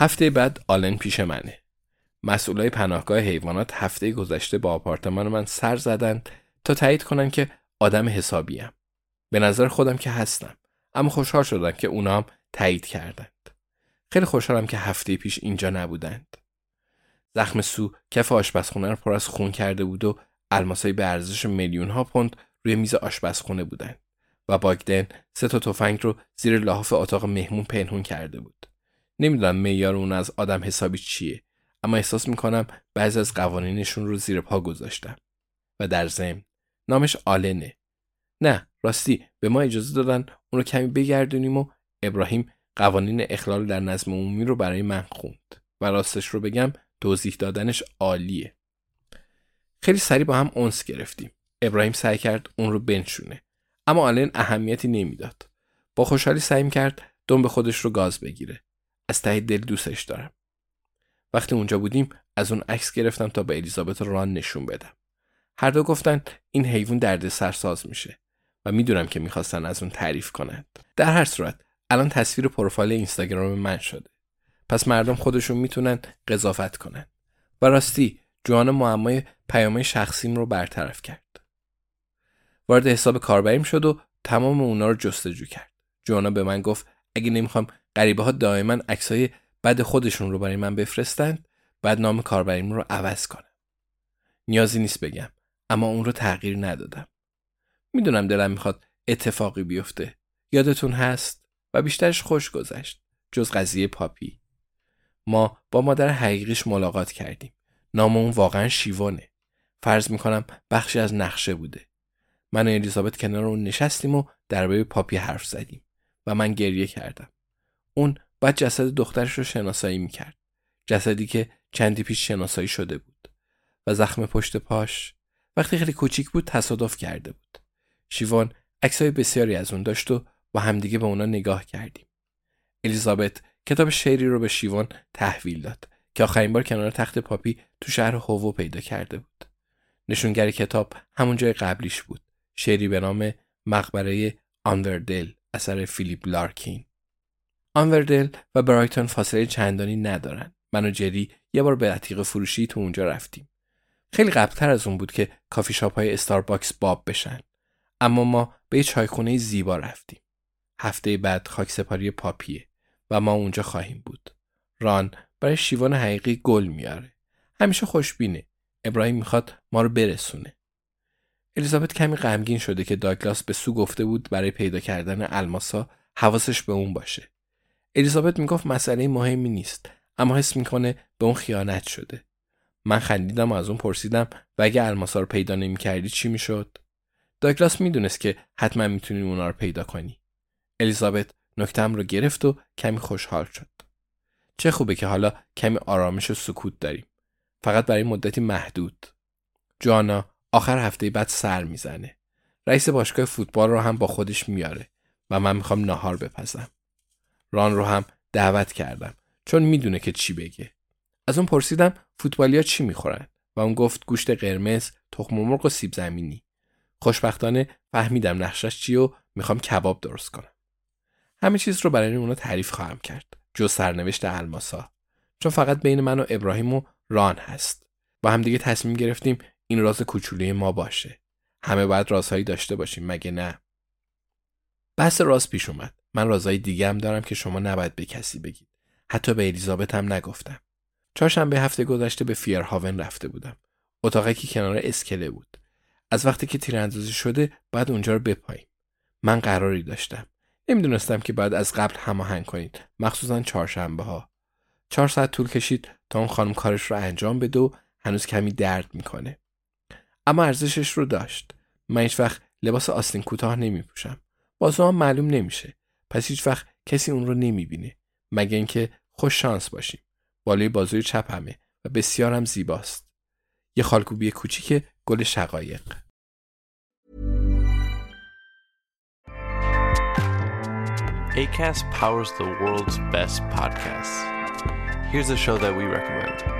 هفته بعد آلن پیش منه. مسئولای پناهگاه حیوانات هفته گذشته با آپارتمان من سر زدند تا تایید کنن که آدم حسابیم. به نظر خودم که هستم. اما خوشحال شدم که اونا هم تایید کردند. خیلی خوشحالم که هفته پیش اینجا نبودند. زخم سو کف آشپزخونه رو پر از خون کرده بود و الماسای به ارزش میلیون ها پوند روی میز آشپزخونه بودند و باگدن سه تا تفنگ رو زیر لحاف اتاق مهمون پنهون کرده بود. نمی‌دونم معیار اون از آدم حسابی چیه اما احساس می‌کنم بعضی از قوانینشون رو زیر پا گذاشتم و در ضمن نامش آلنه. نه راستی به ما اجازه دادن اون رو کمی بگردونیم و ابراهیم قوانین اخلال در نظم عمومی رو برای من خوند. و راستش رو بگم توضیح دادنش عالیه. خیلی سریع با هم اونس گرفتیم. ابراهیم سعی کرد اون رو بنشونه اما آلن اهمیتی نمی‌داد. با خوشحالی سعی کرد دم به خودش رو گاز بگیره. از ته دل دوستش دارم. وقتی اونجا بودیم از اون عکس گرفتم تا به الیزابت ران نشون بدم. هر دو گفتن این حیوان درد سرساز میشه و می‌دونم که می‌خواستن از اون تعریف کنند. در هر صورت الان تصویر پروفایل اینستاگرام من شده. پس مردم خودشون می‌تونن قضاوت کنن. و راستی جوان معمای پیامه شخصیم رو برطرف کرد. وارد حساب کاربریم شد و تمام اونا رو جستجو کرد. جوانا به من گفت اگه نمی‌خوام غریبه ها دائما عکسای بد خودشون رو برای من بفرستند بعد نام کاربریم رو عوض کنم. نیازی نیست بگم اما اون رو تغییر ندادم. می‌دونم دلم می‌خواد اتفاقی بیفته. یادتون هست؟ و بیشترش خوش گذشت جز قضیه پاپی. ما با مادر حقیقیش ملاقات کردیم. نام اون واقعا شیوانه. فرض می‌کنم بخشی از نقشه بوده. من و الیزابت کنار اون نشستیم و درباره پاپی حرف زدیم. و من گریه کردم. اون بعد جسد دخترش رو شناسایی می‌کرد. جسدی که چندی پیش شناسایی شده بود. و زخم پشت پاش وقتی خیلی کوچیک بود تصادف کرده بود. شیوان عکسای بسیاری از اون داشت و با همدیگه به اونا نگاه کردیم. الیزابت کتاب شعری رو به شیوان تحویل داد که آخرین بار کنار تخت پاپی تو شهر هوو پیدا کرده بود. نشونگر کتاب همون جای قبلیش بود. شعری به نام مقبره آنوردل اثر فیلیپ لارکین. آنوردل و برایتون فاصله چندانی ندارن. من و جری یه بار به عتیق فروشی تو اونجا رفتیم. خیلی قبلتر از اون بود که کافی شاپ های استارباکس باب بشن. اما ما به یه چایخونه زیبا رفتیم. هفته بعد خاک سپاری پاپیه و ما اونجا خواهیم بود. ران برای شیوان حقیقی گل میاره. همیشه خوشبینه. ابراهیم می‌خواد ما رو برسونه. الیزابت کمی غمگین شده که داگلاس به سو گفته بود برای پیدا کردن الماسا حواسش به اون باشه. الیزابت می‌گفت مسئله مهمی نیست اما حس می‌کنه به اون خیانت شده. من خندیدم و از اون پرسیدم و اگه الماسا رو پیدا نمی‌کردی چی می‌شد؟ داگلاس می‌دونست که حتما می‌تونی اونا رو پیدا کنی. الیزابت نکتم رو گرفت و کمی خوشحال شد. چه خوبه که حالا کمی آرامش و سکوت داریم. فقط برای مدتی محدود. جانا آخر هفته بعد سر می‌زنه. رئیس باشگاه فوتبال رو هم با خودش میاره و من می‌خوام ناهار بپزم. ران رو هم دعوت کردم چون می‌دونه که چی بگه. از اون پرسیدم فوتبالیا چی می‌خورن و اون گفت گوشت قرمز، تخم مرغ و سیب زمینی. خوشبختانه فهمیدم نقشش چی و می‌خوام کباب درست کنم. همه چیز رو برای اونا تعریف خواهم کرد. جز سرنوشت الماسا. چون فقط بین من و ابراهیم و ران هست. با هم دیگه تصمیم گرفتیم این راز کوچولوی ما باشه. همه باید رازهایی داشته باشیم مگه نه؟ بحث راز پیش اومد. من رازهای دیگه هم دارم که شما نباید به کسی بگید. حتی به الیزابت هم نگفتم. چهارشنبه هفته گذشته به فیرهاون رفته بودم. اتاقی که کنار اسکله بود. از وقتی که تیراندازی شده بعد اونجا رو بپاییم. من قراری داشتم. نمی‌دونستم که باید از قبل هماهنگ کنید مخصوصا چهارشنبه ها. چهار ساعت طول کشید تا اون خانم کارش رو انجام بده و هنوز کمی درد می‌کنه. اما ارزشش رو داشت. من هیچ وقت لباس آستین کوتاه نمی پوشم. بازو هم معلوم نمیشه. پس هیچ وقت کسی اون رو نمی‌بینه. مگه اینکه خوش شانس باشیم. بالای بازوی چپ همه و بسیار هم زیباست. یه خالکوبی کوچیک گل شقایق. ACAST powers the world's best podcasts. Here's a show that we recommend.